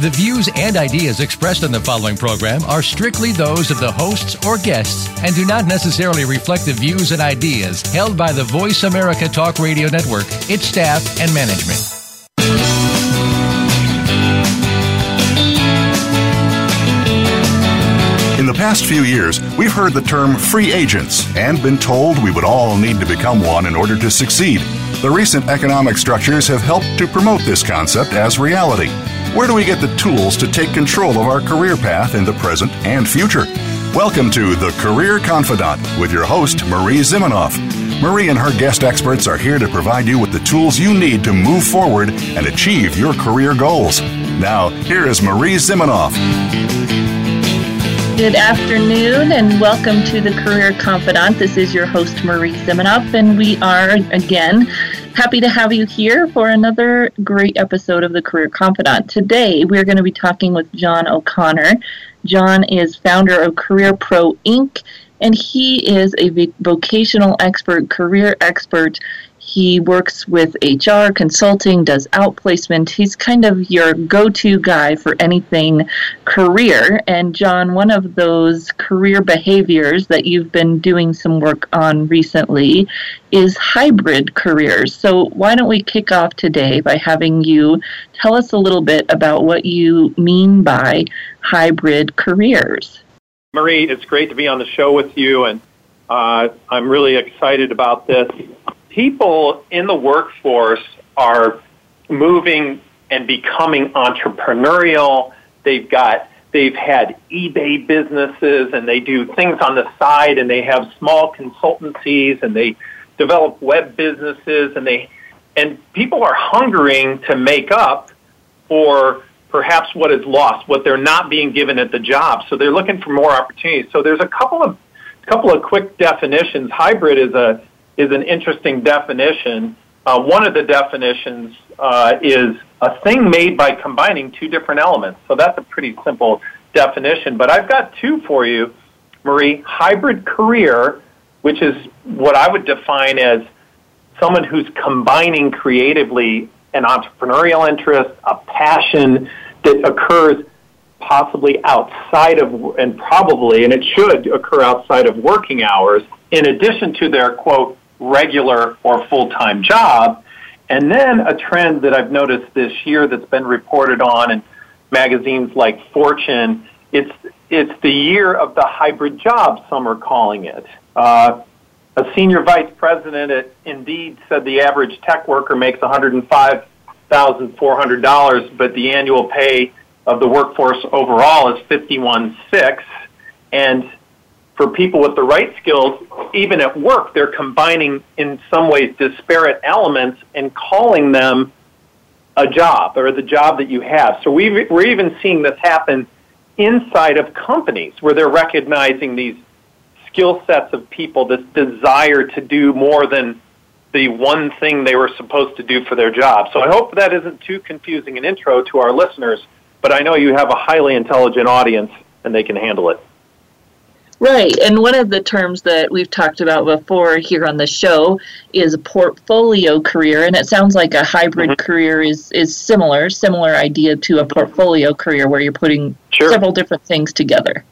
The views and ideas expressed on the following program are strictly those of the hosts or guests and do not necessarily reflect the views and ideas held by the Voice America Talk Radio Network, its staff, and management. In the past few years, we've heard the term free agents and been told we would all need to become one in order to succeed. The recent economic structures have helped to promote this concept as reality. Where do we get the tools to take control of our career path in the present and future? Welcome to The Career Confidante with your host, Marie Zimenoff. Marie and her guest experts are here to provide you with the tools you need to move forward and achieve your career goals. Now, here is Marie Zimenoff. Good afternoon and welcome to the Career Confidante. This is your host, Marie Zimenoff, and we are again happy to have you here for another great episode of the Career Confidante. Today, we're going to be talking with John O'Connor. John is founder of Career Pro Inc., and he is a vocational expert, career expert. He works with HR, consulting, does outplacement. He's kind of your go to guy for anything career. And, John, one of those career behaviors that you've been doing some work on recently is hybrid careers. So, why don't we kick off today by having you tell us a little bit about what you mean by hybrid careers? Marie, it's great to be on the show with you, and uh, I'm really excited about this people in the workforce are moving and becoming entrepreneurial. They've got they've had eBay businesses and they do things on the side and they have small consultancies and they develop web businesses and they and people are hungering to make up for perhaps what is lost, what they're not being given at the job. So they're looking for more opportunities. So there's a couple of couple of quick definitions. Hybrid is a is an interesting definition. Uh, one of the definitions uh, is a thing made by combining two different elements. So that's a pretty simple definition. But I've got two for you, Marie. Hybrid career, which is what I would define as someone who's combining creatively an entrepreneurial interest, a passion that occurs possibly outside of, and probably, and it should occur outside of working hours, in addition to their, quote, regular or full-time job. And then a trend that I've noticed this year that's been reported on in magazines like Fortune, it's, it's the year of the hybrid job, some are calling it. Uh, a senior vice president at Indeed said the average tech worker makes $105,400, but the annual pay of the workforce overall is 51.6. And for people with the right skills, even at work, they're combining in some ways disparate elements and calling them a job or the job that you have. So we are even seeing this happen inside of companies where they're recognizing these skill sets of people, this desire to do more than the one thing they were supposed to do for their job. So I hope that isn't too confusing an intro to our listeners, but I know you have a highly intelligent audience and they can handle it. Right. And one of the terms that we've talked about before here on the show is a portfolio career. And it sounds like a hybrid mm-hmm. career is, is similar, similar idea to a portfolio career where you're putting sure. several different things together.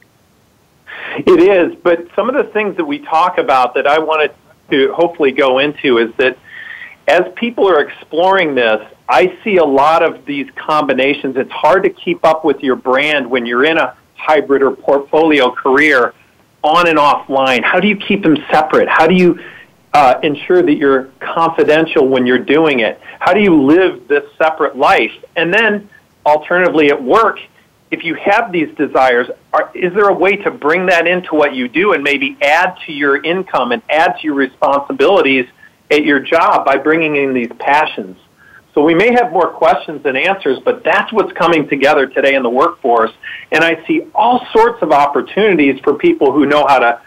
It is. But some of the things that we talk about that I wanted to hopefully go into is that as people are exploring this, I see a lot of these combinations. It's hard to keep up with your brand when you're in a hybrid or portfolio career on and offline? How do you keep them separate? How do you uh, ensure that you're confidential when you're doing it? How do you live this separate life? And then, alternatively, at work, if you have these desires, are, is there a way to bring that into what you do and maybe add to your income and add to your responsibilities at your job by bringing in these passions? So we may have more questions than answers, but that's what's coming together today in the workforce. And I see all sorts of opportunities for people who know how to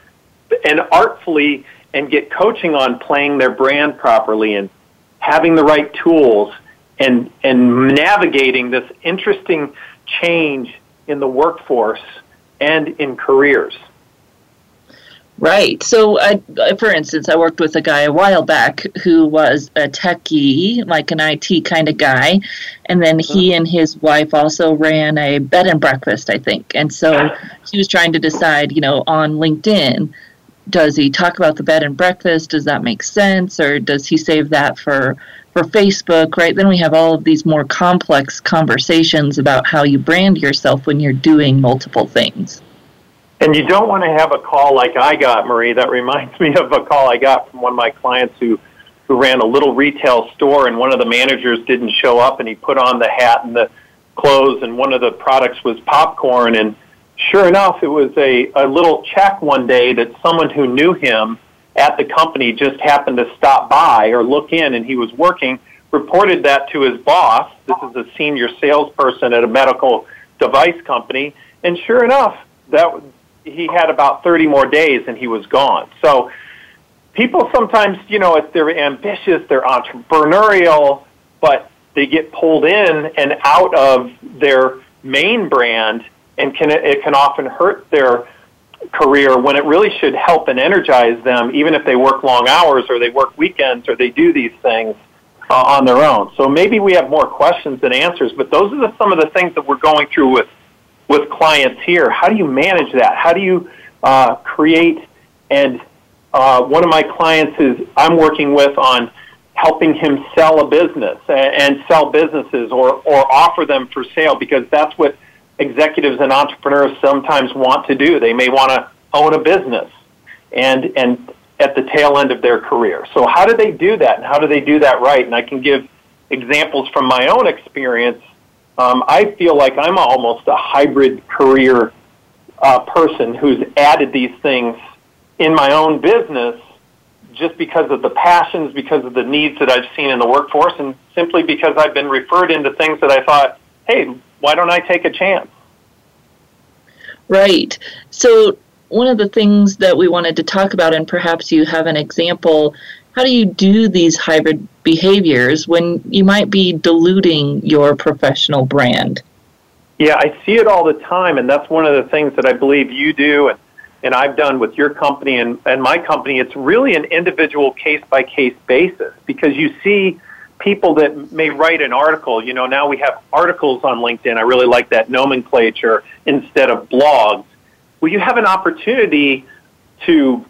and artfully and get coaching on playing their brand properly and having the right tools and and navigating this interesting change in the workforce and in careers. Right. So, I, for instance, I worked with a guy a while back who was a techie, like an IT kind of guy, and then he mm-hmm. and his wife also ran a bed and breakfast, I think. And so he was trying to decide, you know, on LinkedIn, does he talk about the bed and breakfast? Does that make sense, or does he save that for for Facebook? Right. Then we have all of these more complex conversations about how you brand yourself when you're doing multiple things. And you don't want to have a call like I got, Marie. That reminds me of a call I got from one of my clients who who ran a little retail store and one of the managers didn't show up and he put on the hat and the clothes and one of the products was popcorn. And sure enough it was a, a little check one day that someone who knew him at the company just happened to stop by or look in and he was working reported that to his boss. This is a senior salesperson at a medical device company. And sure enough that he had about 30 more days and he was gone. So people sometimes, you know, if they're ambitious, they're entrepreneurial, but they get pulled in and out of their main brand and can it can often hurt their career when it really should help and energize them even if they work long hours or they work weekends or they do these things uh, on their own. So maybe we have more questions than answers, but those are the, some of the things that we're going through with with clients here. How do you manage that? How do you uh, create? And uh, one of my clients is I'm working with on helping him sell a business and sell businesses or, or offer them for sale because that's what executives and entrepreneurs sometimes want to do. They may want to own a business and, and at the tail end of their career. So how do they do that and how do they do that right? And I can give examples from my own experience um, I feel like I'm almost a hybrid career uh, person who's added these things in my own business just because of the passions, because of the needs that I've seen in the workforce, and simply because I've been referred into things that I thought, hey, why don't I take a chance? Right. So, one of the things that we wanted to talk about, and perhaps you have an example, how do you do these hybrid behaviors when you might be diluting your professional brand? Yeah, I see it all the time, and that's one of the things that I believe you do and, and I've done with your company and, and my company. It's really an individual case by case basis because you see people that may write an article. You know, now we have articles on LinkedIn. I really like that nomenclature instead of blogs. Well, you have an opportunity to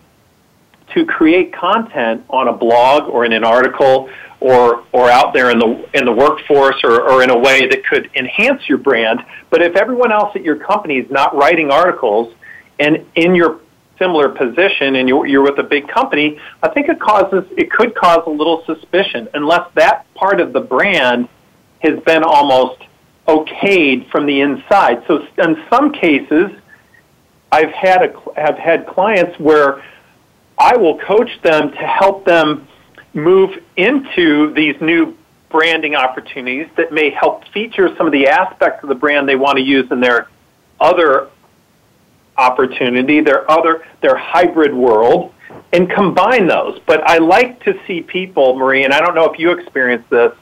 to create content on a blog or in an article or or out there in the in the workforce or, or in a way that could enhance your brand. But if everyone else at your company is not writing articles and in your similar position and you're, you're with a big company, I think it causes it could cause a little suspicion unless that part of the brand has been almost okayed from the inside. So in some cases, I've had a, have had clients where I will coach them to help them move into these new branding opportunities that may help feature some of the aspects of the brand they want to use in their other opportunity, their other their hybrid world, and combine those. But I like to see people, Marie, and I don't know if you experience this,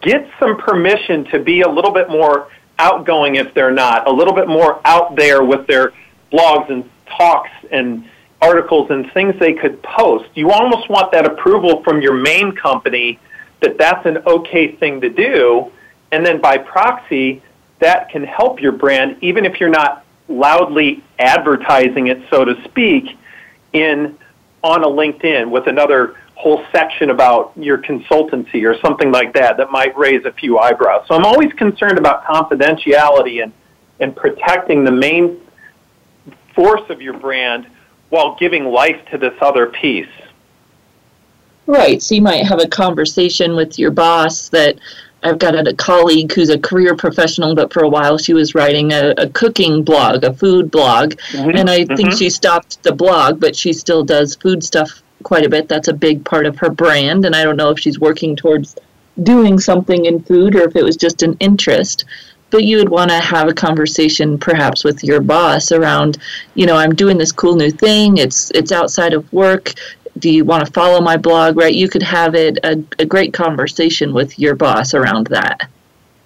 get some permission to be a little bit more outgoing if they're not, a little bit more out there with their blogs and talks and articles and things they could post. You almost want that approval from your main company that that's an okay thing to do. And then by proxy, that can help your brand, even if you're not loudly advertising it, so to speak, in on a LinkedIn with another whole section about your consultancy or something like that that might raise a few eyebrows. So I'm always concerned about confidentiality and, and protecting the main force of your brand while giving life to this other piece. Right. So you might have a conversation with your boss that I've got a colleague who's a career professional, but for a while she was writing a, a cooking blog, a food blog. Mm-hmm. And I mm-hmm. think she stopped the blog, but she still does food stuff quite a bit. That's a big part of her brand. And I don't know if she's working towards doing something in food or if it was just an interest but you would want to have a conversation perhaps with your boss around you know i'm doing this cool new thing. It's it's outside of work. Do you want to follow my blog? Right? You could have it a, a great conversation with your boss around that.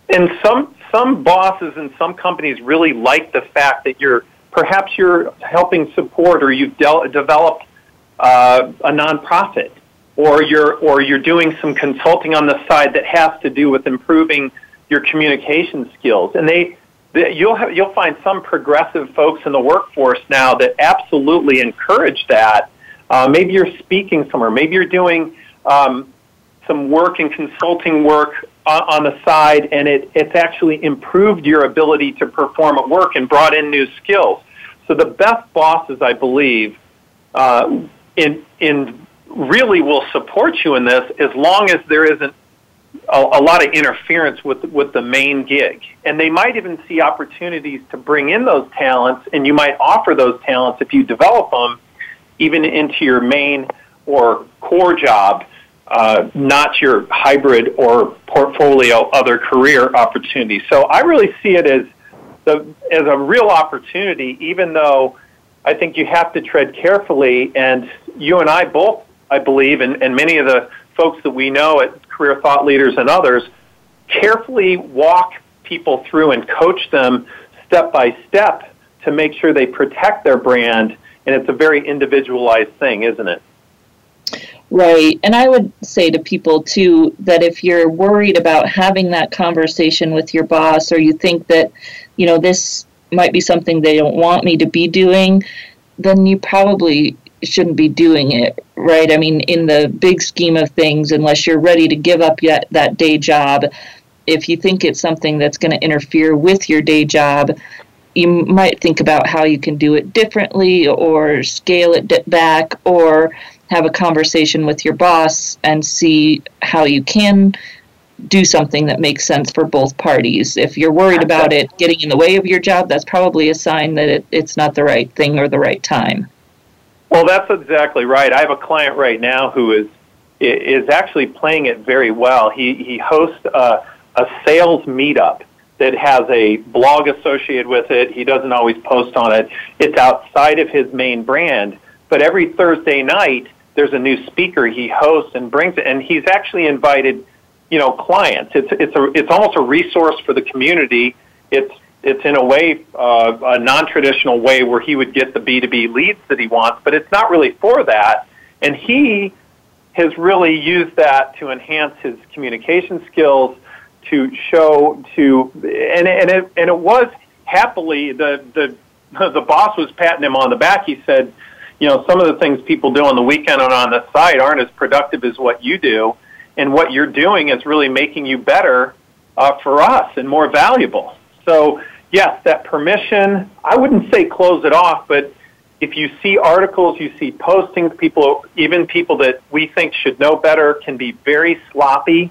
And some some bosses and some companies really like the fact that you're perhaps you're helping support or you've de- developed uh, a nonprofit or you're or you're doing some consulting on the side that has to do with improving your communication skills and they you'll have, you'll find some progressive folks in the workforce now that absolutely encourage that. Uh, maybe you're speaking somewhere. Maybe you're doing um, some work and consulting work on, on the side, and it, it's actually improved your ability to perform at work and brought in new skills. So the best bosses, I believe, uh, in in really will support you in this as long as there isn't a, a lot of interference with with the main gig, and they might even see opportunities to bring in those talents, and you might offer those talents if you develop them, even into your main or core job, uh, not your hybrid or portfolio other career opportunities. So I really see it as the as a real opportunity, even though I think you have to tread carefully. And you and I both, I believe, and, and many of the folks that we know at career thought leaders and others, carefully walk people through and coach them step by step to make sure they protect their brand. And it's a very individualized thing, isn't it? Right. And I would say to people too that if you're worried about having that conversation with your boss or you think that, you know, this might be something they don't want me to be doing, then you probably shouldn't be doing it, right? I mean, in the big scheme of things, unless you're ready to give up yet that day job, if you think it's something that's going to interfere with your day job, you might think about how you can do it differently or scale it back or have a conversation with your boss and see how you can do something that makes sense for both parties. If you're worried about it getting in the way of your job, that's probably a sign that it, it's not the right thing or the right time. Well, that's exactly right. I have a client right now who is is actually playing it very well. He he hosts a, a sales meetup that has a blog associated with it. He doesn't always post on it. It's outside of his main brand, but every Thursday night there's a new speaker he hosts and brings it, and he's actually invited, you know, clients. It's it's a it's almost a resource for the community. It's it's in a way uh, a non-traditional way where he would get the B2B leads that he wants, but it's not really for that. And he has really used that to enhance his communication skills, to show to and and it and it was happily the the the boss was patting him on the back. He said, you know, some of the things people do on the weekend and on the side aren't as productive as what you do, and what you're doing is really making you better uh, for us and more valuable. So yes, that permission, I wouldn't say close it off, but if you see articles, you see postings, people, even people that we think should know better, can be very sloppy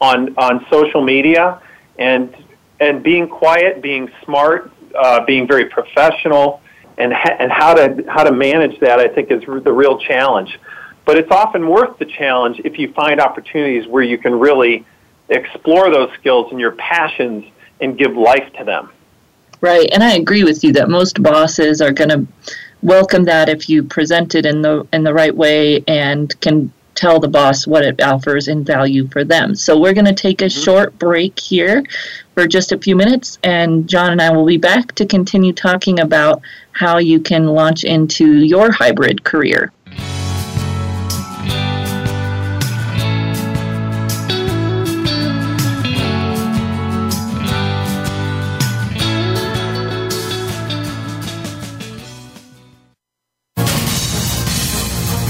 on on social media, and and being quiet, being smart, uh, being very professional, and ha- and how to how to manage that, I think is the real challenge. But it's often worth the challenge if you find opportunities where you can really explore those skills and your passions and give life to them. Right, and I agree with you that most bosses are going to welcome that if you present it in the in the right way and can tell the boss what it offers in value for them. So we're going to take a mm-hmm. short break here for just a few minutes and John and I will be back to continue talking about how you can launch into your hybrid career.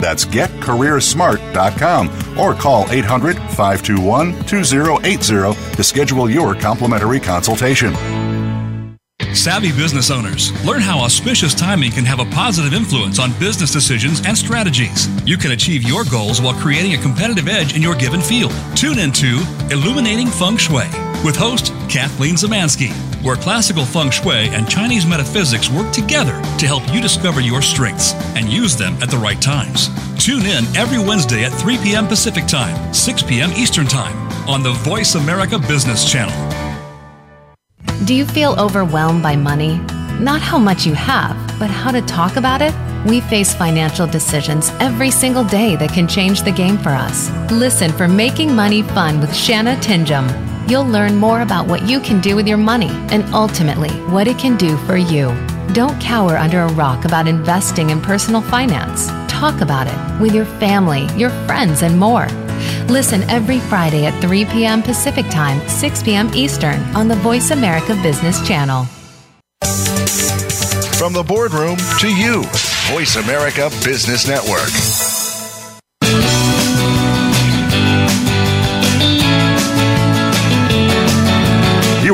That's getcareersmart.com or call 800 521 2080 to schedule your complimentary consultation. Savvy business owners, learn how auspicious timing can have a positive influence on business decisions and strategies. You can achieve your goals while creating a competitive edge in your given field. Tune into Illuminating Feng Shui with host Kathleen Zemansky, where classical feng shui and Chinese metaphysics work together to help you discover your strengths and use them at the right times. Tune in every Wednesday at 3 p.m. Pacific Time, 6 p.m. Eastern Time on the Voice America Business Channel. Do you feel overwhelmed by money? Not how much you have, but how to talk about it? We face financial decisions every single day that can change the game for us. Listen for Making Money Fun with Shanna Tinjum. You'll learn more about what you can do with your money and ultimately what it can do for you. Don't cower under a rock about investing in personal finance. Talk about it with your family, your friends, and more. Listen every Friday at 3 p.m. Pacific Time, 6 p.m. Eastern on the Voice America Business Channel. From the boardroom to you, Voice America Business Network.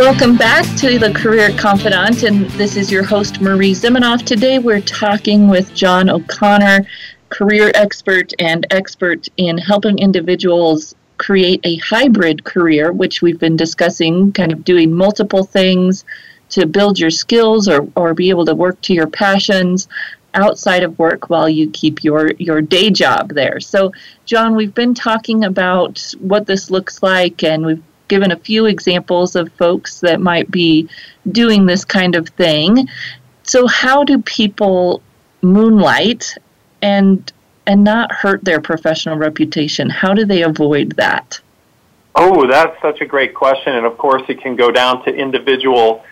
Welcome back to the Career Confidante, and this is your host, Marie Zimenoff. Today we're talking with John O'Connor, career expert and expert in helping individuals create a hybrid career, which we've been discussing, kind of doing multiple things to build your skills or, or be able to work to your passions outside of work while you keep your, your day job there. So, John, we've been talking about what this looks like, and we've given a few examples of folks that might be doing this kind of thing. So, how do people moonlight and and not hurt their professional reputation? How do they avoid that? Oh, that's such a great question, and of course, it can go down to individual,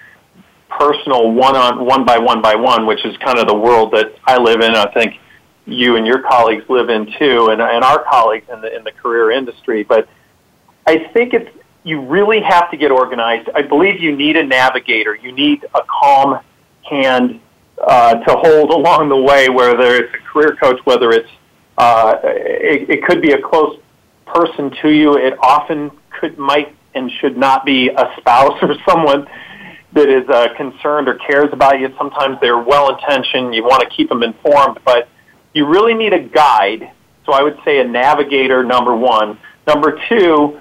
personal, one on one by one by one, which is kind of the world that I live in. I think you and your colleagues live in too, and, and our colleagues in the in the career industry. But I think it's you really have to get organized. I believe you need a navigator. You need a calm hand uh, to hold along the way, whether it's a career coach, whether it's uh, it, it could be a close person to you. It often could, might, and should not be a spouse or someone that is uh, concerned or cares about you. Sometimes they're well intentioned. You want to keep them informed, but you really need a guide. So I would say a navigator, number one. Number two,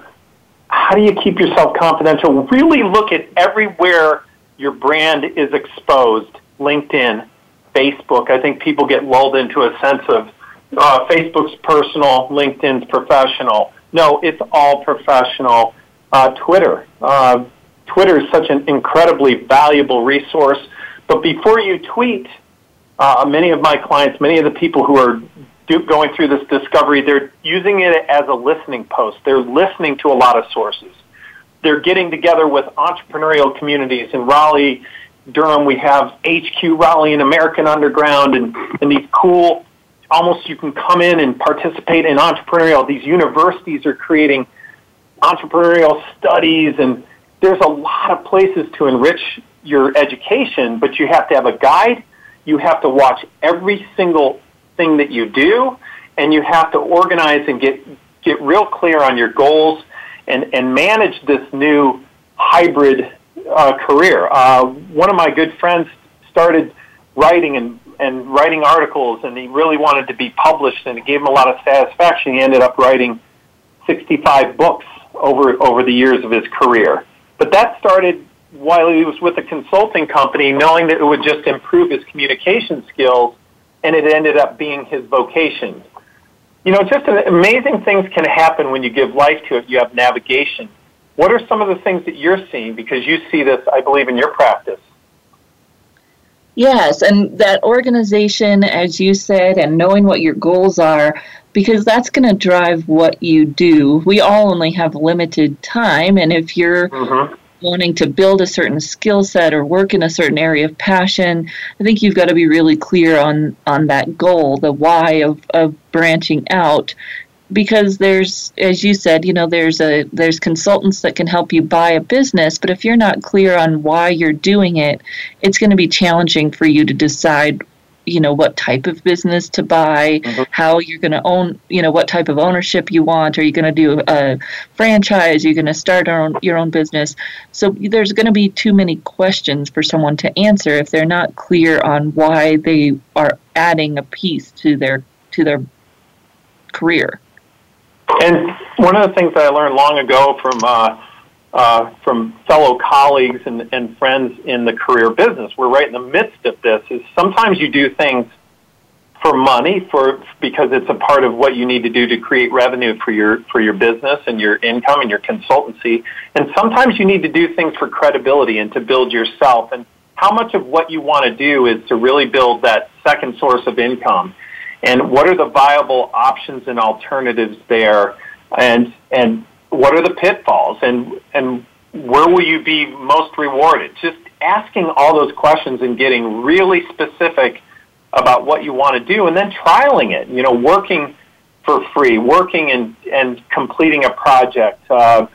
how do you keep yourself confidential? Really look at everywhere your brand is exposed LinkedIn, Facebook. I think people get lulled into a sense of uh, Facebook's personal, LinkedIn's professional. No, it's all professional. Uh, Twitter. Uh, Twitter is such an incredibly valuable resource. But before you tweet, uh, many of my clients, many of the people who are do, going through this discovery, they're using it as a listening post. They're listening to a lot of sources. They're getting together with entrepreneurial communities in Raleigh, Durham. We have HQ Raleigh and American Underground, and, and these cool, almost you can come in and participate in entrepreneurial. These universities are creating entrepreneurial studies, and there's a lot of places to enrich your education, but you have to have a guide. You have to watch every single thing that you do, and you have to organize and get get real clear on your goals and and manage this new hybrid uh, career. Uh, one of my good friends started writing and and writing articles, and he really wanted to be published, and it gave him a lot of satisfaction. He ended up writing 65 books over over the years of his career. But that started while he was with a consulting company, knowing that it would just improve his communication skills and it ended up being his vocation. You know, just amazing things can happen when you give life to it. You have navigation. What are some of the things that you're seeing? Because you see this, I believe, in your practice. Yes, and that organization, as you said, and knowing what your goals are, because that's going to drive what you do. We all only have limited time, and if you're mm-hmm. Wanting to build a certain skill set or work in a certain area of passion, I think you've got to be really clear on on that goal, the why of, of branching out. Because there's, as you said, you know, there's a there's consultants that can help you buy a business, but if you're not clear on why you're doing it, it's going to be challenging for you to decide you know what type of business to buy mm-hmm. how you're going to own you know what type of ownership you want. Are you going to do a franchise? Are you going to start own, your own business? So there's going to be too many questions for someone to answer if they're not clear on why they are adding a piece to their to their career. And one of the things that i learned long ago from uh, uh, from fellow colleagues and, and friends in the career business. We're right in the midst of this. Is sometimes you do things for money for because it's a part of what you need to do to create revenue for your for your business and your income and your consultancy and sometimes you need to do things for credibility and to build yourself and how much of what you want to do is to really build that second source of income and what are the viable options and alternatives there and and what are the pitfalls and and where will you be most rewarded? Just asking all those questions and getting really specific about what you want to do and then trialing it, you know, working for free, working and, and completing a project, uh,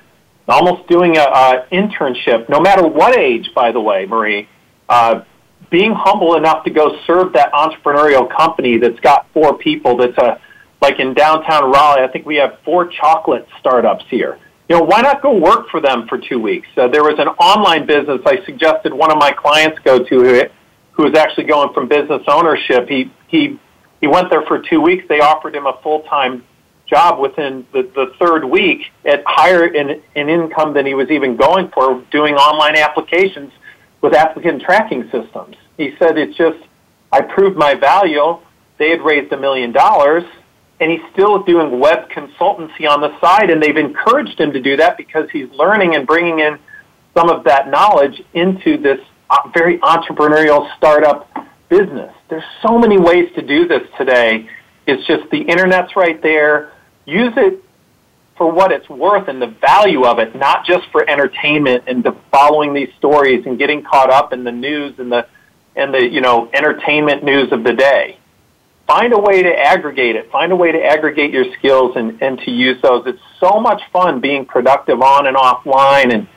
almost doing a, internship, no matter what age, by the way, Marie, uh, being humble enough to go serve that entrepreneurial company that's got four people that's a like in downtown Raleigh, I think we have four chocolate startups here. You know, why not go work for them for two weeks? Uh, there was an online business I suggested one of my clients go to who, was actually going from business ownership. He, he, he went there for two weeks. They offered him a full-time job within the, the third week at higher in, in income than he was even going for doing online applications with applicant tracking systems. He said, it's just, I proved my value. They had raised a million dollars and he's still doing web consultancy on the side, and they've encouraged him to do that because he's learning and bringing in some of that knowledge into this uh, very entrepreneurial startup business. There's so many ways to do this today. It's just the internet's right there. Use it for what it's worth and the value of it, not just for entertainment and the following these stories and getting caught up in the news and the and the you know entertainment news of the day find a way to aggregate it. Find a way to aggregate your skills and, and to use those. It's so much fun being productive on and offline and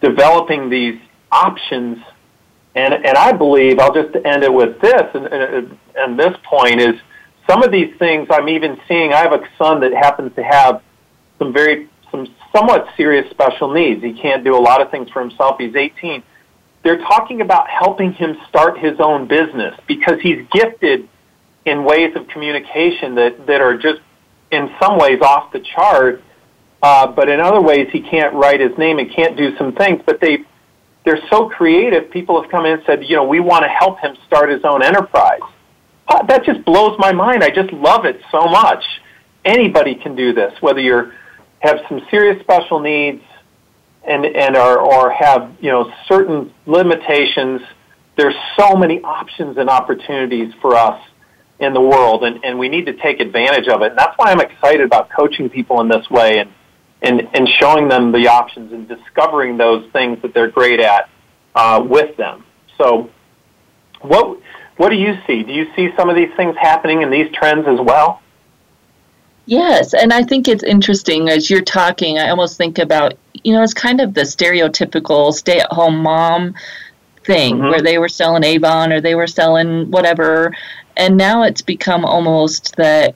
developing these options. And, and I believe, I'll just end it with this, and, and, and this point is some of these things I'm even seeing, I have a son that happens to have some very, some somewhat serious special needs. He can't do a lot of things for himself. He's 18. They're talking about helping him start his own business because he's gifted – in ways of communication that, that are just in some ways off the chart, uh, but in other ways he can't write his name and can't do some things. But they they're so creative. People have come in and said, you know, we want to help him start his own enterprise. Uh, that just blows my mind. I just love it so much. Anybody can do this, whether you're have some serious special needs and and are or have you know certain limitations. There's so many options and opportunities for us in the world, and, and we need to take advantage of it. And that's why I'm excited about coaching people in this way and, and, and showing them the options and discovering those things that they're great at uh, with them. So, what what do you see? Do you see some of these things happening in these trends as well? Yes, and I think it's interesting as you're talking. I almost think about you know it's kind of the stereotypical stay-at-home mom thing mm-hmm. where they were selling Avon or they were selling whatever and now it's become almost that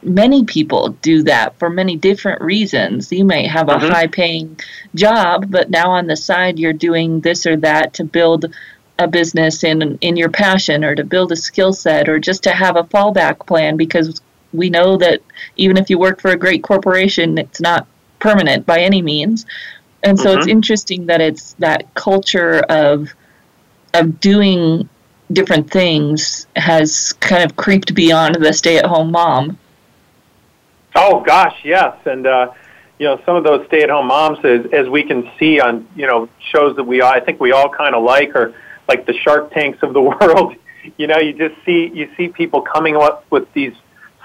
many people do that for many different reasons. You may have a mm-hmm. high paying job, but now on the side you're doing this or that to build a business in in your passion or to build a skill set or just to have a fallback plan because we know that even if you work for a great corporation it's not permanent by any means. And so mm-hmm. it's interesting that it's that culture of of doing different things has kind of creeped beyond the stay-at-home mom. Oh gosh, yes, and uh, you know some of those stay-at-home moms, as, as we can see on you know shows that we I think we all kind of like, are like the Shark Tanks of the world. you know, you just see you see people coming up with these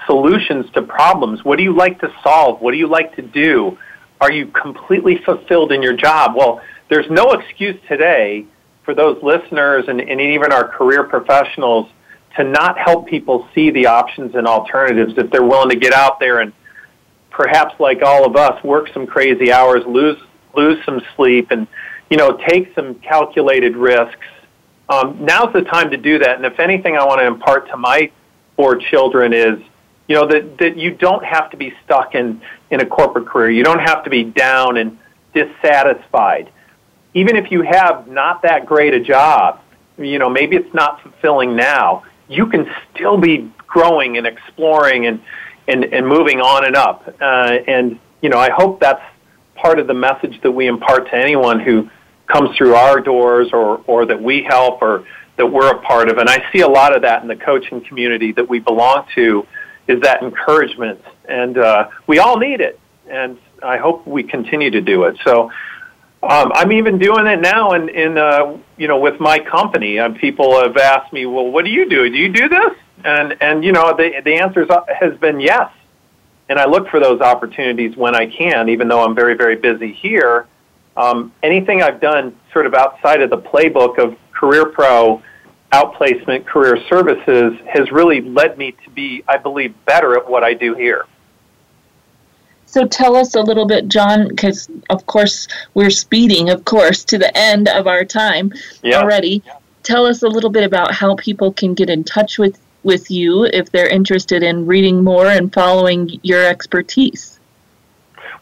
solutions to problems. What do you like to solve? What do you like to do? Are you completely fulfilled in your job? Well, there's no excuse today for those listeners and, and even our career professionals to not help people see the options and alternatives if they're willing to get out there and perhaps like all of us work some crazy hours lose lose some sleep and you know take some calculated risks. Um, now's the time to do that. And if anything i want to impart to my four children is you know that that you don't have to be stuck in in a corporate career. You don't have to be down and dissatisfied even if you have not that great a job you know maybe it's not fulfilling now you can still be growing and exploring and and, and moving on and up. Uh, and you know, I hope that's part of the message that we impart to anyone who comes through our doors or or that we help or that we're a part of. And I see a lot of that in the coaching community that we belong to is that encouragement, and uh, we all need it. And I hope we continue to do it. So um, I'm even doing it now, in, in uh, you know, with my company. Um, people have asked me, "Well, what do you do? Do you do this?" And and you know, the the answer has been yes. And I look for those opportunities when I can, even though I'm very very busy here. Um, anything I've done sort of outside of the playbook of Career Pro outplacement career services has really led me to be, I believe, better at what I do here. So tell us a little bit, John, because of course we're speeding, of course, to the end of our time yeah. already. Tell us a little bit about how people can get in touch with, with you if they're interested in reading more and following your expertise.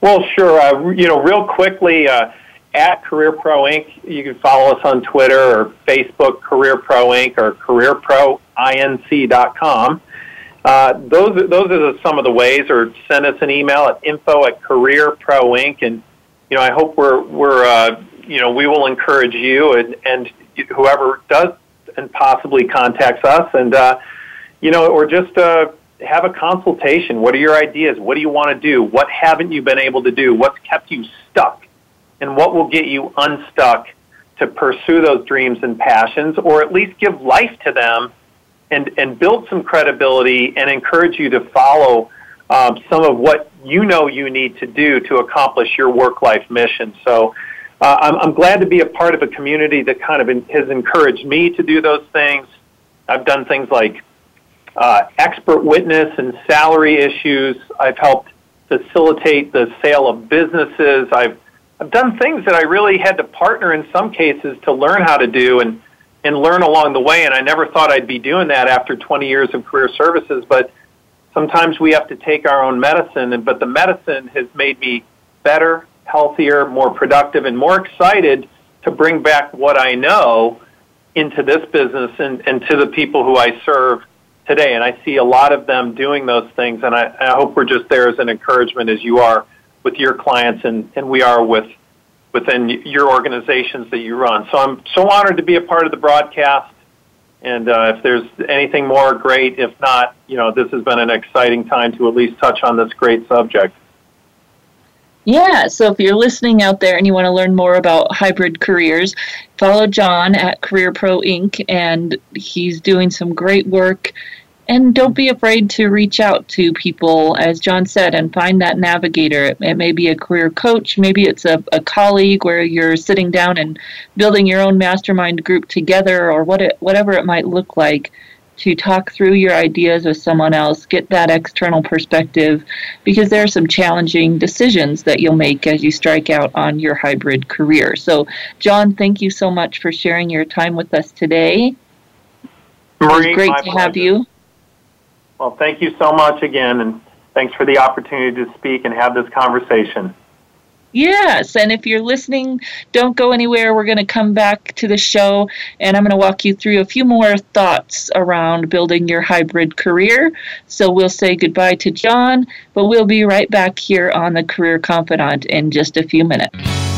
Well, sure. Uh, you know, real quickly, uh, at Career Pro Inc., you can follow us on Twitter or Facebook, Career Pro Inc., or CareerProInc.com. Uh, those those are some of the ways, or send us an email at info at Career Pro Inc. And you know, I hope we're we're uh, you know we will encourage you and and whoever does and possibly contacts us, and uh, you know, or just uh, have a consultation. What are your ideas? What do you want to do? What haven't you been able to do? What's kept you stuck? And what will get you unstuck to pursue those dreams and passions, or at least give life to them and, and build some credibility and encourage you to follow um, some of what you know you need to do to accomplish your work life mission. So uh, I'm, I'm glad to be a part of a community that kind of in, has encouraged me to do those things. I've done things like uh, expert witness and salary issues. I've helped facilitate the sale of businesses. I've I've done things that I really had to partner in some cases to learn how to do and and learn along the way. And I never thought I'd be doing that after 20 years of career services. But sometimes we have to take our own medicine. And but the medicine has made me better, healthier, more productive, and more excited to bring back what I know into this business and, and to the people who I serve today. And I see a lot of them doing those things. And I, I hope we're just there as an encouragement as you are with your clients and, and we are with within your organizations that you run. So I'm so honored to be a part of the broadcast. And uh, if there's anything more, great. If not, you know, this has been an exciting time to at least touch on this great subject. Yeah, so if you're listening out there and you want to learn more about hybrid careers, follow John at Career Pro Inc. and he's doing some great work and don't be afraid to reach out to people, as John said, and find that navigator. It, it may be a career coach, maybe it's a, a colleague where you're sitting down and building your own mastermind group together, or what it, whatever it might look like. To talk through your ideas with someone else, get that external perspective, because there are some challenging decisions that you'll make as you strike out on your hybrid career. So, John, thank you so much for sharing your time with us today. Marie, it was great to pleasure. have you. Well, thank you so much again, and thanks for the opportunity to speak and have this conversation. Yes, and if you're listening, don't go anywhere. We're going to come back to the show, and I'm going to walk you through a few more thoughts around building your hybrid career. So we'll say goodbye to John, but we'll be right back here on the Career Confidante in just a few minutes.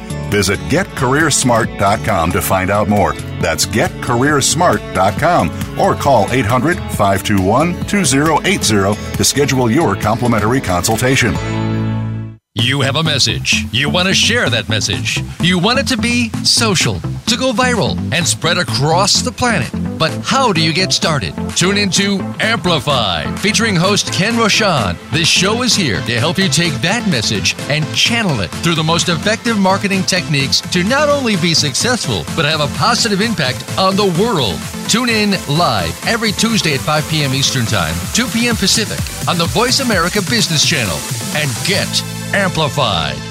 Visit getcareersmart.com to find out more. That's getcareersmart.com or call 800 521 2080 to schedule your complimentary consultation. You have a message. You want to share that message. You want it to be social, to go viral, and spread across the planet. But how do you get started? Tune into Amplify, featuring host Ken Rochon. This show is here to help you take that message and channel it through the most effective marketing techniques to not only be successful, but have a positive impact on the world. Tune in live every Tuesday at 5 p.m. Eastern Time, 2 p.m. Pacific on the Voice America Business Channel and get amplified.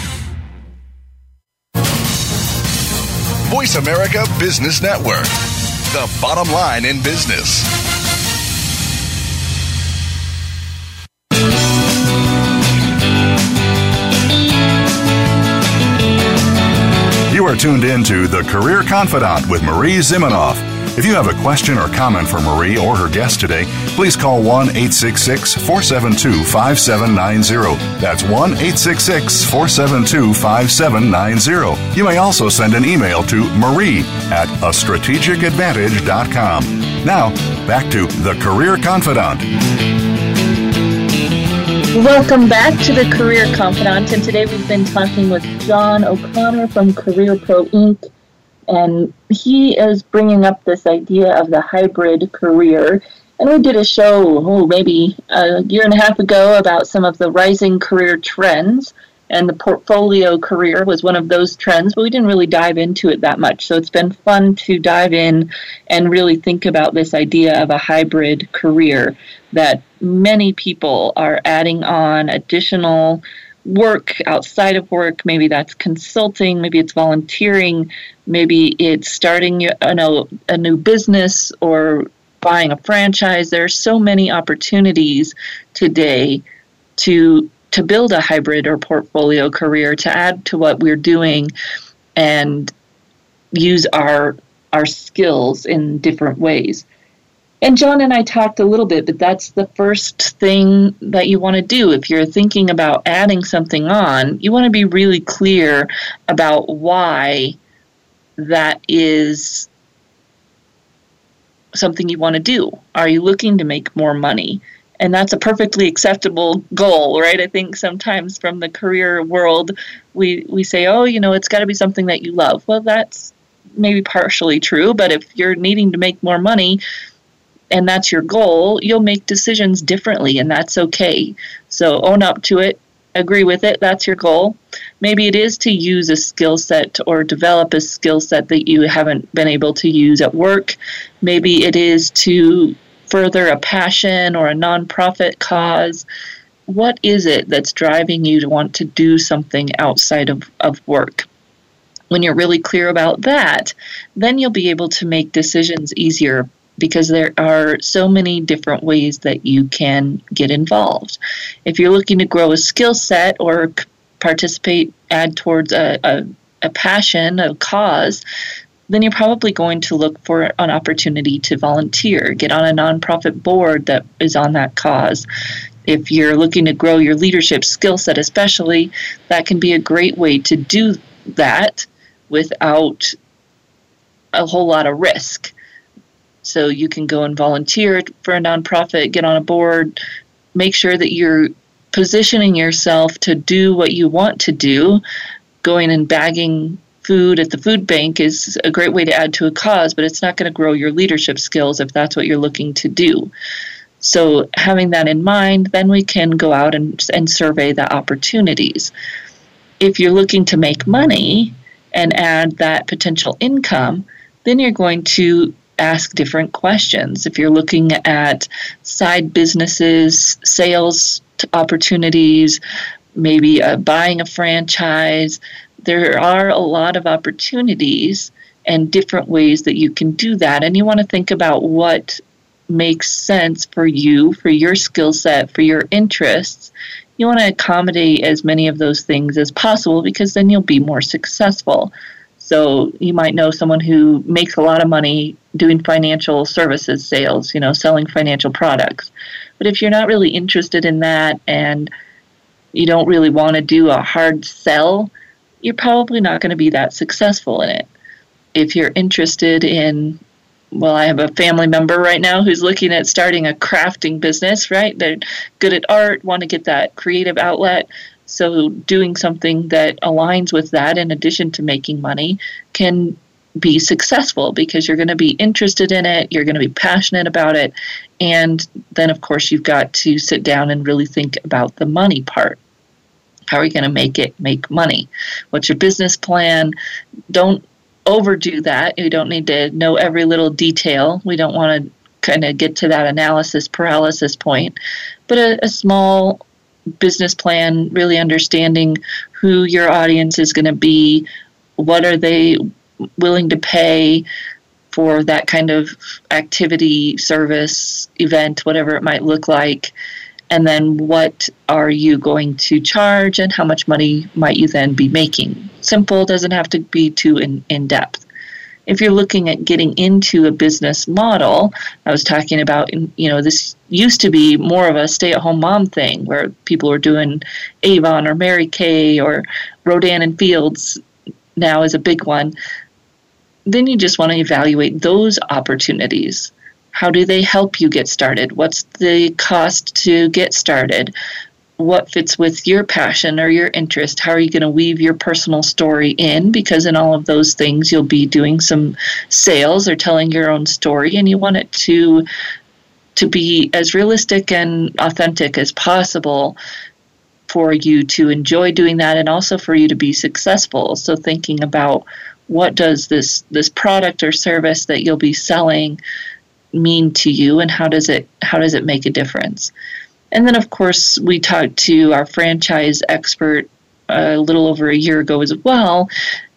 Voice America Business Network, the bottom line in business. You are tuned in to The Career Confidante with Marie Zimenoff. If you have a question or comment for Marie or her guest today, please call 1 866 472 5790. That's 1 866 472 5790. You may also send an email to marie at a strategicadvantage.com. Now, back to The Career Confidante. Welcome back to the Career Confidante, and today we've been talking with John O'Connor from Career Pro Inc. And he is bringing up this idea of the hybrid career. And we did a show, oh, maybe a year and a half ago, about some of the rising career trends. And the portfolio career was one of those trends, but we didn't really dive into it that much. So it's been fun to dive in and really think about this idea of a hybrid career that many people are adding on additional work outside of work. Maybe that's consulting, maybe it's volunteering, maybe it's starting a, know, a new business or buying a franchise. There are so many opportunities today to to build a hybrid or portfolio career to add to what we're doing and use our our skills in different ways. And John and I talked a little bit, but that's the first thing that you want to do. If you're thinking about adding something on, you want to be really clear about why that is something you want to do. Are you looking to make more money? And that's a perfectly acceptable goal, right? I think sometimes from the career world, we, we say, oh, you know, it's got to be something that you love. Well, that's maybe partially true, but if you're needing to make more money, and that's your goal, you'll make decisions differently, and that's okay. So own up to it, agree with it, that's your goal. Maybe it is to use a skill set or develop a skill set that you haven't been able to use at work. Maybe it is to further a passion or a nonprofit cause. What is it that's driving you to want to do something outside of, of work? When you're really clear about that, then you'll be able to make decisions easier because there are so many different ways that you can get involved. If you're looking to grow a skill set or participate, add towards a, a, a passion, a cause, then you're probably going to look for an opportunity to volunteer, get on a nonprofit board that is on that cause. If you're looking to grow your leadership skill set, especially, that can be a great way to do that without a whole lot of risk. So you can go and volunteer for a nonprofit, get on a board, make sure that you're positioning yourself to do what you want to do. Going and bagging food at the food bank is a great way to add to a cause, but it's not going to grow your leadership skills if that's what you're looking to do. So, having that in mind, then we can go out and, and survey the opportunities. If you're looking to make money and add that potential income, then you're going to ask different questions. If you're looking at side businesses, sales opportunities, maybe uh, buying a franchise, there are a lot of opportunities and different ways that you can do that. And you want to think about what makes sense for you, for your skill set, for your interests. You want to accommodate as many of those things as possible because then you'll be more successful. So you might know someone who makes a lot of money doing financial services sales, you know, selling financial products. But if you're not really interested in that and you don't really want to do a hard sell, you're probably not going to be that successful in it. If you're interested in well, I have a family member right now who's looking at starting a crafting business, right? They're good at art, want to get that creative outlet. So, doing something that aligns with that, in addition to making money, can be successful because you're going to be interested in it, you're going to be passionate about it, and then, of course, you've got to sit down and really think about the money part. How are you going to make it make money? What's your business plan? Don't overdo that. You don't need to know every little detail. We don't want to kind of get to that analysis paralysis point, but a, a small business plan, really understanding who your audience is going to be, what are they willing to pay for that kind of activity, service, event, whatever it might look like, and then what are you going to charge and how much money might you then be making? Simple doesn't have to be too in, in depth. If you're looking at getting into a business model i was talking about you know this used to be more of a stay-at-home mom thing where people were doing avon or mary kay or rodan and fields now is a big one then you just want to evaluate those opportunities how do they help you get started? What's the cost to get started? What fits with your passion or your interest? How are you going to weave your personal story in? Because in all of those things, you'll be doing some sales or telling your own story, and you want it to to be as realistic and authentic as possible for you to enjoy doing that and also for you to be successful. So thinking about what does this this product or service that you'll be selling mean to you and how does it how does it make a difference? And then of course we talked to our franchise expert uh, a little over a year ago as well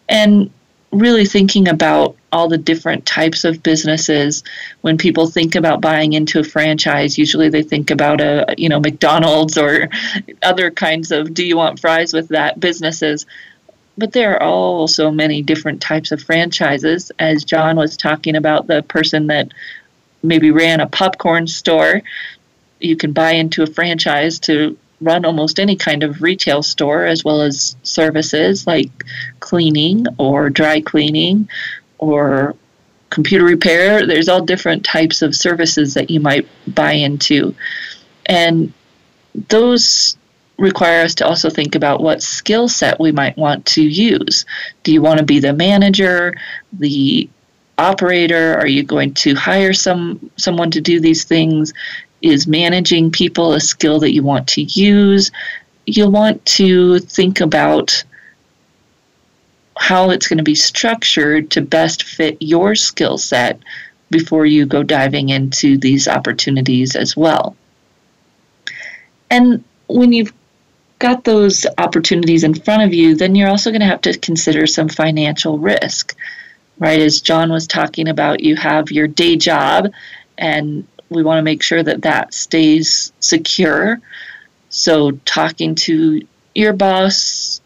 and really thinking about all the different types of businesses. When people think about buying into a franchise usually they think about a you know McDonald's or other kinds of do you want fries with that businesses but there are also many different types of franchises as John was talking about the person that maybe ran a popcorn store, you can buy into a franchise to run almost any kind of retail store as well as services like cleaning or dry cleaning or computer repair. There's all different types of services that you might buy into. And those require us to also think about what skill set we might want to use. Do you want to be the manager, the operator? Are you going to hire some someone to do these things? Is managing people a skill that you want to use? You'll want to think about how it's going to be structured to best fit your skill set before you go diving into these opportunities as well. And when you've got those opportunities in front of you, then you're also going to have to consider some financial risk right? As John was talking about, you have your day job, and we want to make sure that that stays secure. So, talking to your boss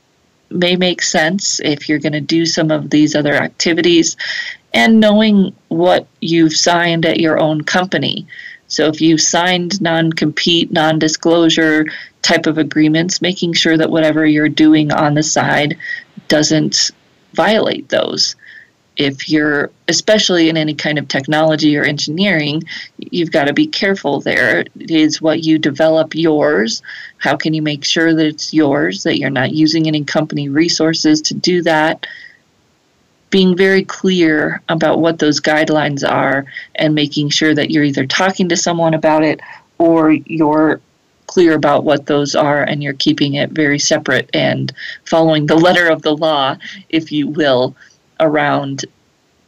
may make sense if you're going to do some of these other activities, and knowing what you've signed at your own company. So, if you've signed non compete, non disclosure type of agreements, making sure that whatever you're doing on the side doesn't violate those. If you're especially in any kind of technology or engineering you've got to be careful there. Is what you develop yours. How can you make sure that it's yours that you're not using any company resources to do that? Being very clear about what those guidelines are and making sure that you're either talking to someone about it or you're clear about what those are and you're keeping it very separate and following the letter of the law, if you will, around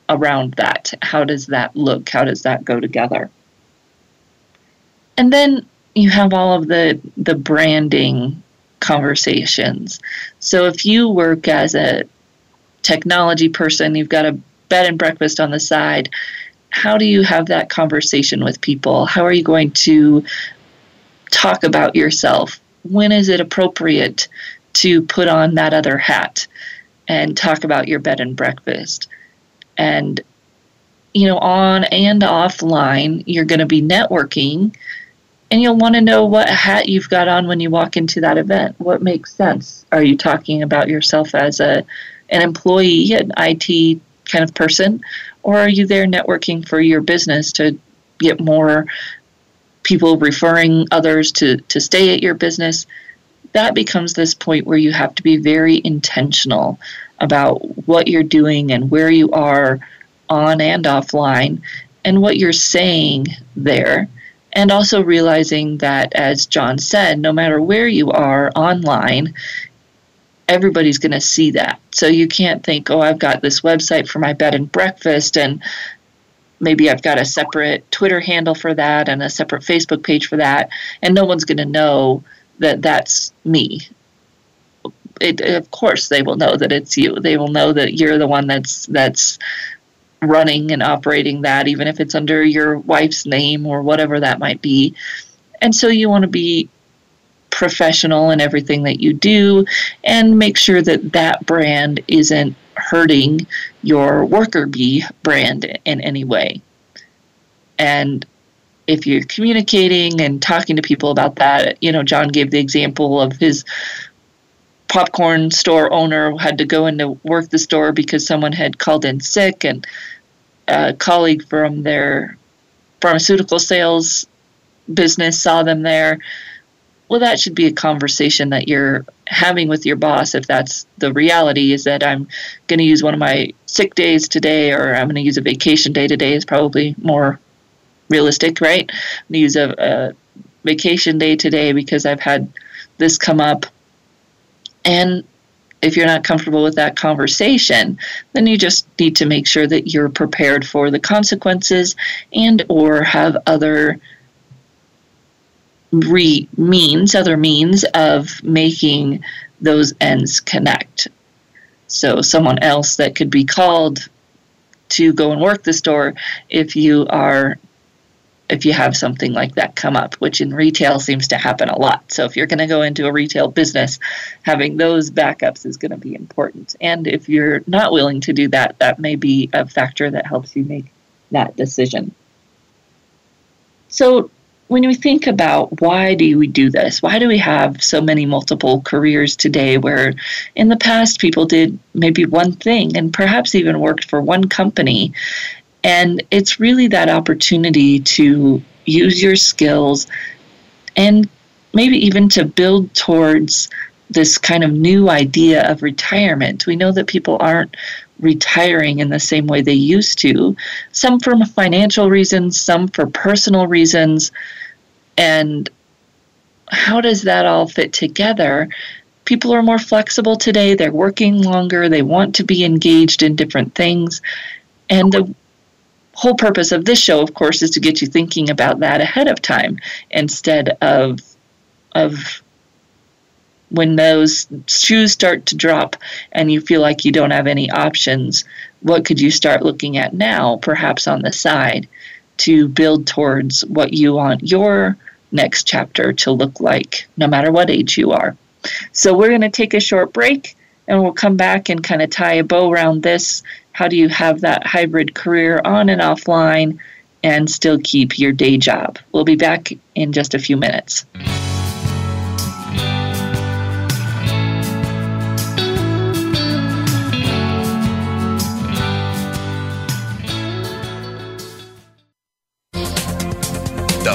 around that. How does that look? How does that go together? And then you have all of the the branding conversations. So if you work as a technology person, you've got a bed and breakfast on the side, how do you have that conversation with people? How are you going to talk about yourself? When is it appropriate to put on that other hat and talk about your bed and breakfast? And, you know, on and offline, you're going to be networking and you'll want to know what hat you've got on when you walk into that event. What makes sense? Are you talking about yourself as a an employee, an IT kind of person, or are you there networking for your business to get more people referring others to, to stay at your business? That becomes this point where you have to be very intentional about what you're doing and where you are on and offline and what you're saying there and also realizing that, as John said, no matter where you are online, everybody's going to see that. So you can't think, oh, I've got this website for my bed and breakfast, and maybe I've got a separate Twitter handle for that and a separate Facebook page for that, and no one's going to know that that's me. It, of course, they will know that it's you. They will know that you're the one that's that's running and operating that, even if it's under your wife's name or whatever that might be. And so you want to be professional in everything that you do and make sure that that brand isn't hurting your worker bee brand in any way. And if you're communicating and talking to people about that, you know, John gave the example of his popcorn store owner had to go into work the store because someone had called in sick and a colleague from their pharmaceutical sales business saw them there well that should be a conversation that you're having with your boss if that's the reality is that i'm going to use one of my sick days today or i'm going to use a vacation day today is probably more realistic right? I'm going to use a, a vacation day today because i've had this come up. And if you're not comfortable with that conversation, then you just need to make sure that you're prepared for the consequences and or have other re- means, other means of making those ends connect. So someone else that could be called to go and work the store if you are if you have something like that come up, which in retail seems to happen a lot. So if you're going to go into a retail business, having those backups is going to be important. And if you're not willing to do that, that may be a factor that helps you make that decision. So when we think about why do we do this? Why do we have so many multiple careers today where in the past people did maybe one thing and perhaps even worked for one company and it's really that opportunity to use your skills and maybe even to build towards this kind of new idea of retirement. We know that people aren't retiring in the same way they used to, some for financial reasons, some for personal reasons. And how does that all fit together? People are more flexible today, they're working longer, they want to be engaged in different things. And the whole purpose of this show, of course, is to get you thinking about that ahead of time instead of of when those shoes start to drop and you feel like you don't have any options, what could you start looking at now, perhaps on the side, to build towards what you want your next chapter to look like, no matter what age you are? So, we're going to take a short break and we'll come back and kind of tie a bow around this how do you have that hybrid career on and offline and still keep your day job? We'll be back in just a few minutes.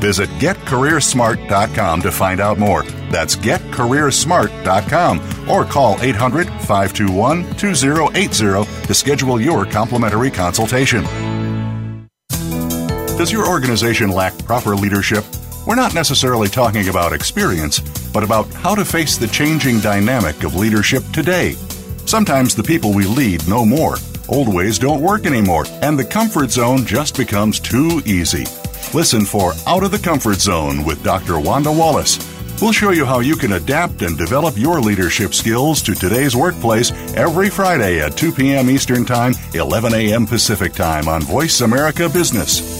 Visit getcareersmart.com to find out more. That's getcareersmart.com or call 800 521 2080 to schedule your complimentary consultation. Does your organization lack proper leadership? We're not necessarily talking about experience, but about how to face the changing dynamic of leadership today. Sometimes the people we lead know more. Old ways don't work anymore, and the comfort zone just becomes too easy. Listen for Out of the Comfort Zone with Dr. Wanda Wallace. We'll show you how you can adapt and develop your leadership skills to today's workplace every Friday at 2 p.m. Eastern Time, 11 a.m. Pacific Time on Voice America Business.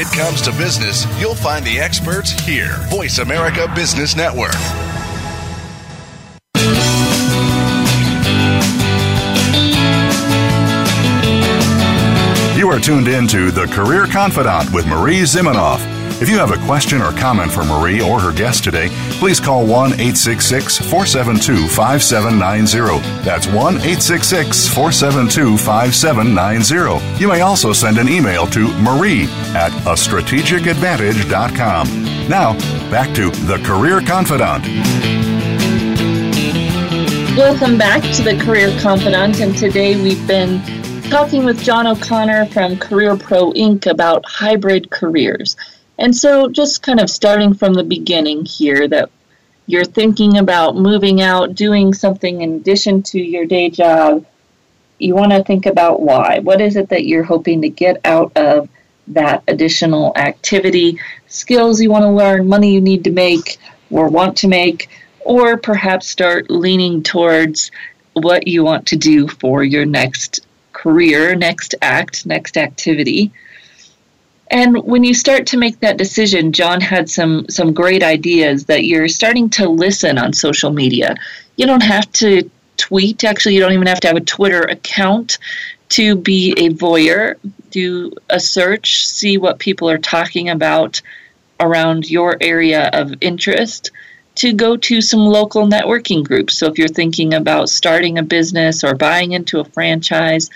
It comes to business, you'll find the experts here. Voice America Business Network. You are tuned in to The Career Confidante with Marie Zimenoff. If you have a question or comment for Marie or her guest today, please call 1 866 472 5790. That's 1 866 472 5790. You may also send an email to marie at a strategic strategicadvantage.com. Now, back to The Career Confidante. Welcome back to the Career Confidante, and today we've been talking with John O'Connor from Career Pro Inc. about hybrid careers. And so, just kind of starting from the beginning here, that you're thinking about moving out, doing something in addition to your day job, you want to think about why. What is it that you're hoping to get out of that additional activity? Skills you want to learn, money you need to make or want to make, or perhaps start leaning towards what you want to do for your next career, next act, next activity. And when you start to make that decision, John had some some great ideas that you're starting to listen on social media. You don't have to tweet. Actually, you don't even have to have a Twitter account to be a voyeur. Do a search, see what people are talking about around your area of interest. To go to some local networking groups. So if you're thinking about starting a business or buying into a franchise,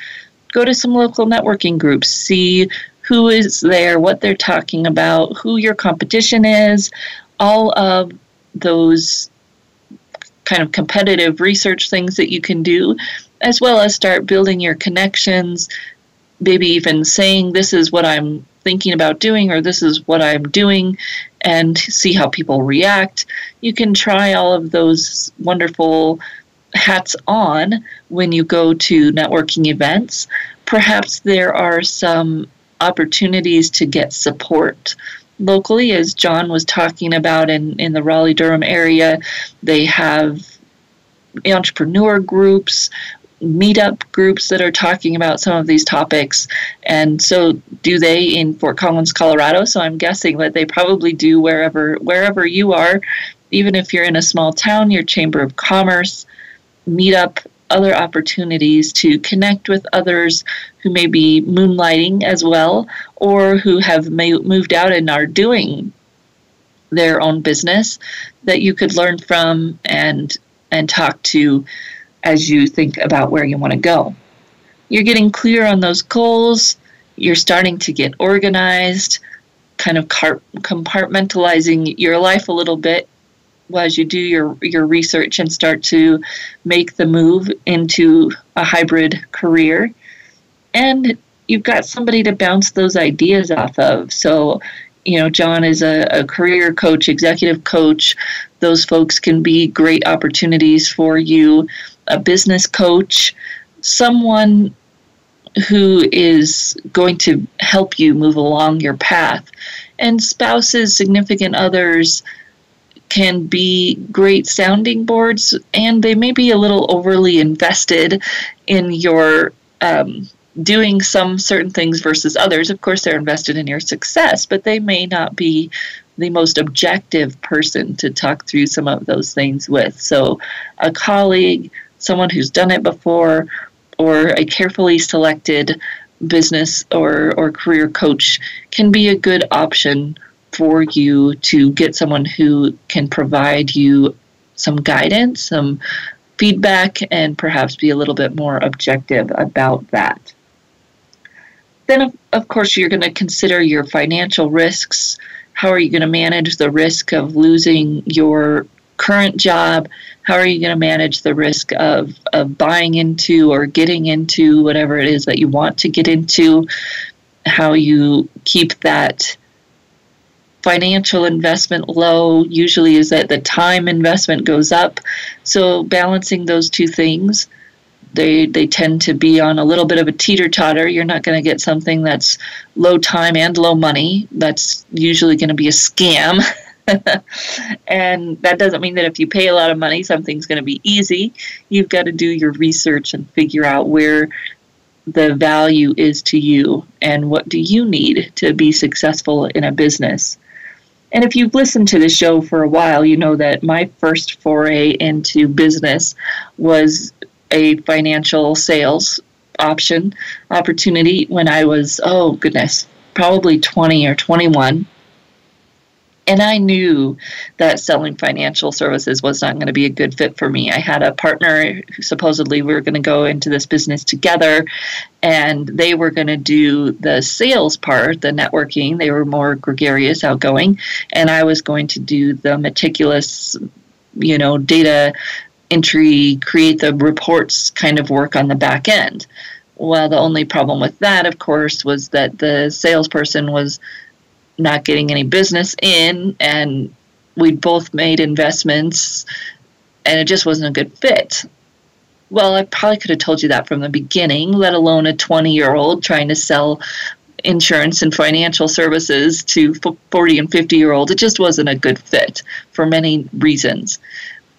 go to some local networking groups. See who is there, what they're talking about, who your competition is, all of those kind of competitive research things that you can do, as well as start building your connections, maybe even saying, This is what I'm thinking about doing, or this is what I'm doing, and see how people react. You can try all of those wonderful hats on when you go to networking events. Perhaps there are some opportunities to get support locally, as John was talking about in, in the Raleigh Durham area. They have entrepreneur groups, meetup groups that are talking about some of these topics. And so do they in Fort Collins, Colorado. So I'm guessing that they probably do wherever wherever you are, even if you're in a small town, your chamber of commerce, meetup other opportunities to connect with others who may be moonlighting as well or who have moved out and are doing their own business that you could learn from and and talk to as you think about where you want to go. You're getting clear on those goals, you're starting to get organized, kind of compartmentalizing your life a little bit as you do your your research and start to make the move into a hybrid career. And you've got somebody to bounce those ideas off of. So you know john is a, a career coach executive coach. Those folks can be great opportunities for you. A business coach someone who is going to help you move along your path. And spouses, significant others, can be great sounding boards, and they may be a little overly invested in your um, doing some certain things versus others. Of course, they're invested in your success, but they may not be the most objective person to talk through some of those things with. So, a colleague, someone who's done it before, or a carefully selected business or, or career coach can be a good option for you to get someone who can provide you some guidance, some feedback, and perhaps be a little bit more objective about that. Then, of, of course, you're going to consider your financial risks. How are you going to manage the risk of losing your current job? How are you going to manage the risk of, of buying into or getting into whatever it is that you want to get into? How you keep that financial investment low usually is that the time investment goes up. So balancing those two things, they they tend to be on a little bit of a teeter totter. You're not going to get something that's low time and low money. That's usually going to be a scam. and that doesn't mean that if you pay a lot of money, something's going to be easy. You've got to do your research and figure out where the value is to you and what do you need to be successful in a business. And if you've listened to the show for a while, you know that my first foray into business was a financial sales option opportunity when I was, oh goodness, probably 20 or 21. And I knew that selling financial services was not going to be a good fit for me. I had a partner who supposedly we were going to go into this business together, and they were going to do the sales part, the networking. They were more gregarious, outgoing, and I was going to do the meticulous, you know, data entry, create the reports kind of work on the back end. Well, the only problem with that, of course, was that the salesperson was not getting any business in, and we both made investments, and it just wasn't a good fit. Well, I probably could have told you that from the beginning, let alone a 20 year old trying to sell insurance and financial services to 40 and 50 year olds. It just wasn't a good fit for many reasons.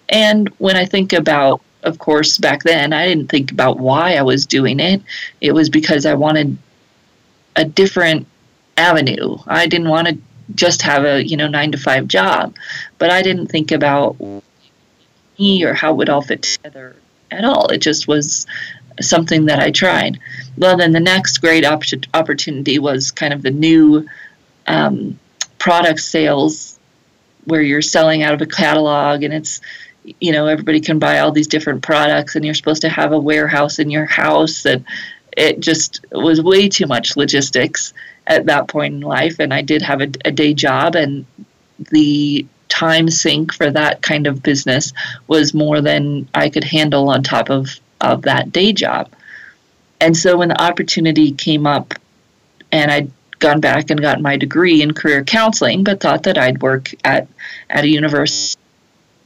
And when I think about, of course, back then, I didn't think about why I was doing it. It was because I wanted a different avenue. I didn't want to just have a you know nine to five job, but I didn't think about me or how it would all fit together at all. It just was something that I tried. Well, then the next great op- opportunity was kind of the new um, product sales, where you're selling out of a catalog, and it's you know everybody can buy all these different products, and you're supposed to have a warehouse in your house, and it just was way too much logistics at that point in life, and I did have a, a day job, and the time sink for that kind of business was more than I could handle on top of, of that day job. And so when the opportunity came up, and I'd gone back and gotten my degree in career counseling, but thought that I'd work at, at a university.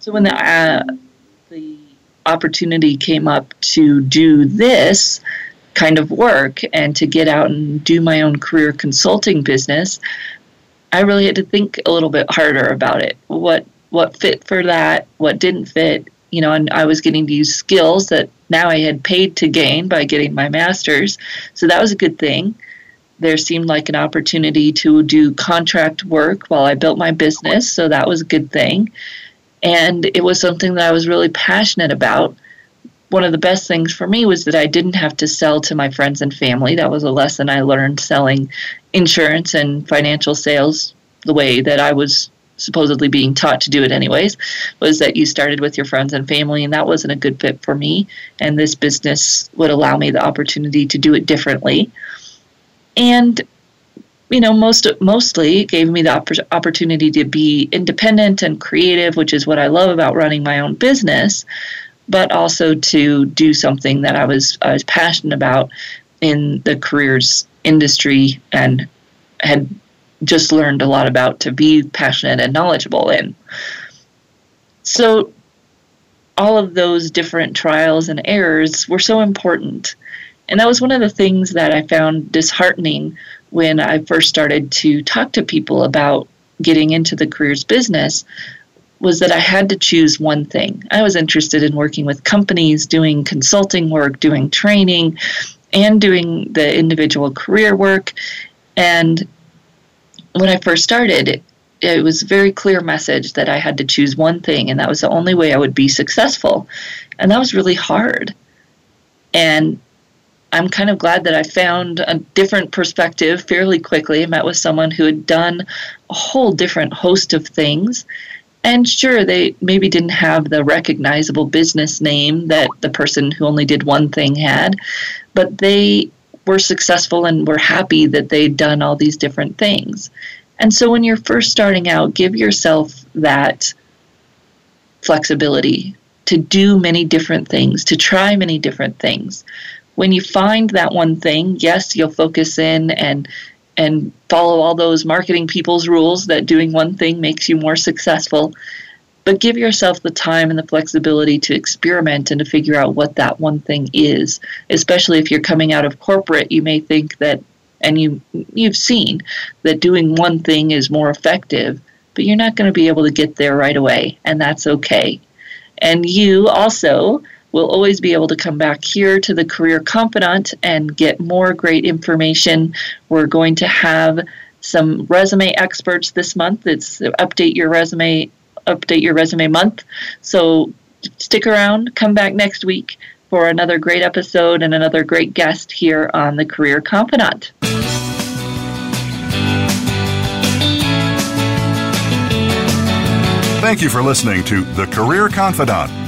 So when the, uh, the opportunity came up to do this, kind of work and to get out and do my own career consulting business, I really had to think a little bit harder about it. What what fit for that, what didn't fit, you know, and I was getting to use skills that now I had paid to gain by getting my master's. So that was a good thing. There seemed like an opportunity to do contract work while I built my business, so that was a good thing. And it was something that I was really passionate about one of the best things for me was that I didn't have to sell to my friends and family. That was a lesson I learned selling insurance and financial sales the way that I was supposedly being taught to do it anyways was that you started with your friends and family and that wasn't a good fit for me. And this business would allow me the opportunity to do it differently. And you know most mostly gave me the opportunity to be independent and creative which is what I love about running my own business but also to do something that I was I was passionate about in the careers industry and had just learned a lot about to be passionate and knowledgeable in. So all of those different trials and errors were so important And that was one of the things that I found disheartening when I first started to talk to people about getting into the careers business was that I had to choose one thing. I was interested in working with companies, doing consulting work, doing training, and doing the individual career work. And when I first started, it, it was a very clear message that I had to choose one thing, and that was the only way I would be successful. And that was really hard. And I'm kind of glad that I found a different perspective fairly quickly. I met with someone who had done a whole different host of things. And sure, they maybe didn't have the recognizable business name that the person who only did one thing had, but they were successful and were happy that they'd done all these different things. And so when you're first starting out, give yourself that flexibility to do many different things, to try many different things when you find that one thing, yes, you'll focus in and and follow all those marketing people's rules that doing one thing makes you more successful. But give yourself the time and the flexibility to experiment and to figure out what that one thing is. Especially if you're coming out of corporate, you may think that and you you've seen that doing one thing is more effective, but you're not going to be able to get there right away, and that's okay. And you also will always be able to come back here to the Career Confidante and get more great information. We're going to have some resume experts this month. It's update your resume, update your resume month. So stick around, come back next week for another great episode and another great guest here on the Career Confidante. Thank you for listening to The Career Confidante.